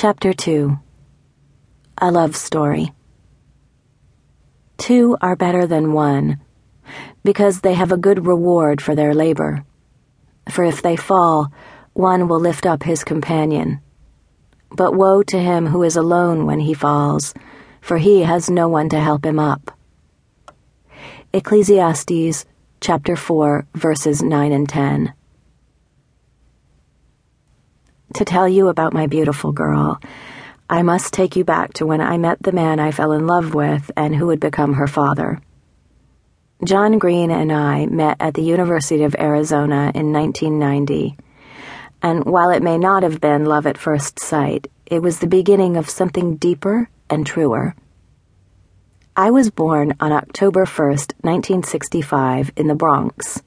Chapter 2 A Love Story. Two are better than one, because they have a good reward for their labor. For if they fall, one will lift up his companion. But woe to him who is alone when he falls, for he has no one to help him up. Ecclesiastes chapter 4, verses 9 and 10. To tell you about my beautiful girl, I must take you back to when I met the man I fell in love with and who would become her father. John Green and I met at the University of Arizona in 1990, and while it may not have been love at first sight, it was the beginning of something deeper and truer. I was born on October 1st, 1965, in the Bronx.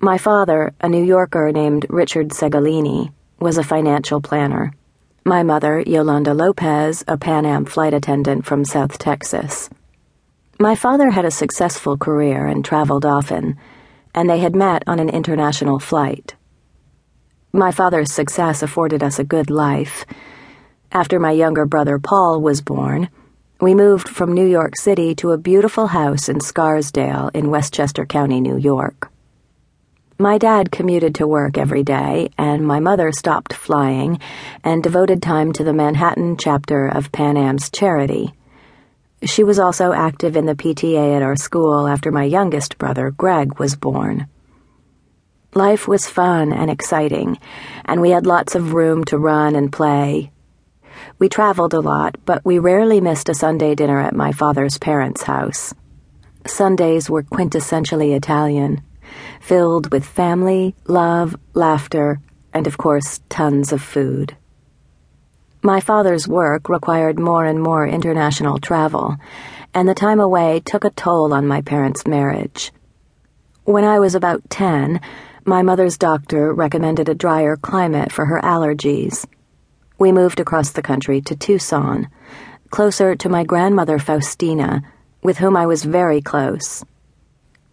My father, a New Yorker named Richard Segolini, was a financial planner. My mother, Yolanda Lopez, a Pan Am flight attendant from South Texas. My father had a successful career and traveled often, and they had met on an international flight. My father's success afforded us a good life. After my younger brother Paul was born, we moved from New York City to a beautiful house in Scarsdale in Westchester County, New York. My dad commuted to work every day, and my mother stopped flying and devoted time to the Manhattan chapter of Pan Am's charity. She was also active in the PTA at our school after my youngest brother, Greg, was born. Life was fun and exciting, and we had lots of room to run and play. We traveled a lot, but we rarely missed a Sunday dinner at my father's parents' house. Sundays were quintessentially Italian filled with family, love, laughter, and of course, tons of food. My father's work required more and more international travel, and the time away took a toll on my parents' marriage. When I was about 10, my mother's doctor recommended a drier climate for her allergies. We moved across the country to Tucson, closer to my grandmother Faustina, with whom I was very close.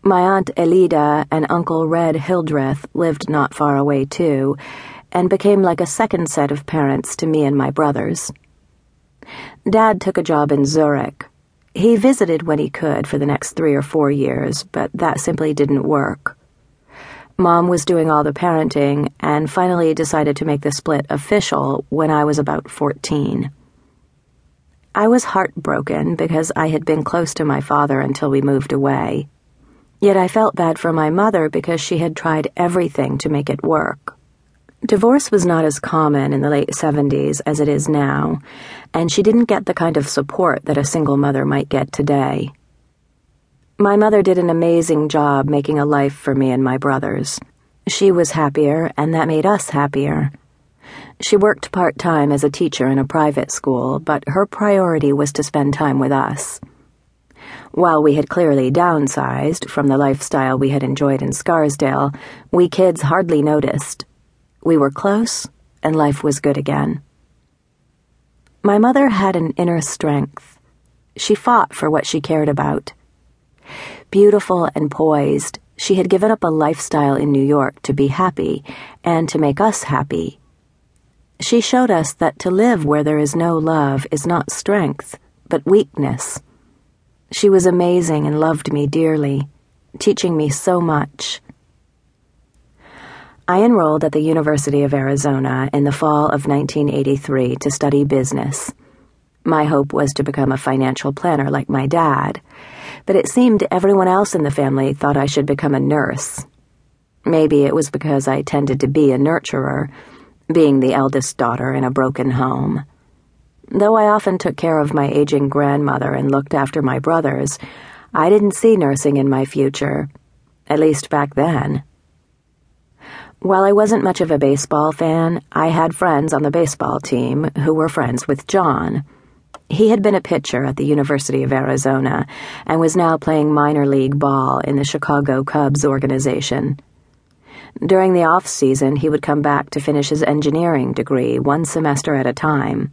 My Aunt Elida and Uncle Red Hildreth lived not far away, too, and became like a second set of parents to me and my brothers. Dad took a job in Zurich. He visited when he could for the next three or four years, but that simply didn't work. Mom was doing all the parenting and finally decided to make the split official when I was about 14. I was heartbroken because I had been close to my father until we moved away. Yet I felt bad for my mother because she had tried everything to make it work. Divorce was not as common in the late 70s as it is now, and she didn't get the kind of support that a single mother might get today. My mother did an amazing job making a life for me and my brothers. She was happier, and that made us happier. She worked part time as a teacher in a private school, but her priority was to spend time with us. While we had clearly downsized from the lifestyle we had enjoyed in Scarsdale, we kids hardly noticed. We were close, and life was good again. My mother had an inner strength. She fought for what she cared about. Beautiful and poised, she had given up a lifestyle in New York to be happy and to make us happy. She showed us that to live where there is no love is not strength, but weakness. She was amazing and loved me dearly, teaching me so much. I enrolled at the University of Arizona in the fall of 1983 to study business. My hope was to become a financial planner like my dad, but it seemed everyone else in the family thought I should become a nurse. Maybe it was because I tended to be a nurturer, being the eldest daughter in a broken home. Though I often took care of my aging grandmother and looked after my brothers, I didn't see nursing in my future, at least back then. While I wasn't much of a baseball fan, I had friends on the baseball team who were friends with John. He had been a pitcher at the University of Arizona and was now playing minor league ball in the Chicago Cubs organization. During the off season, he would come back to finish his engineering degree one semester at a time.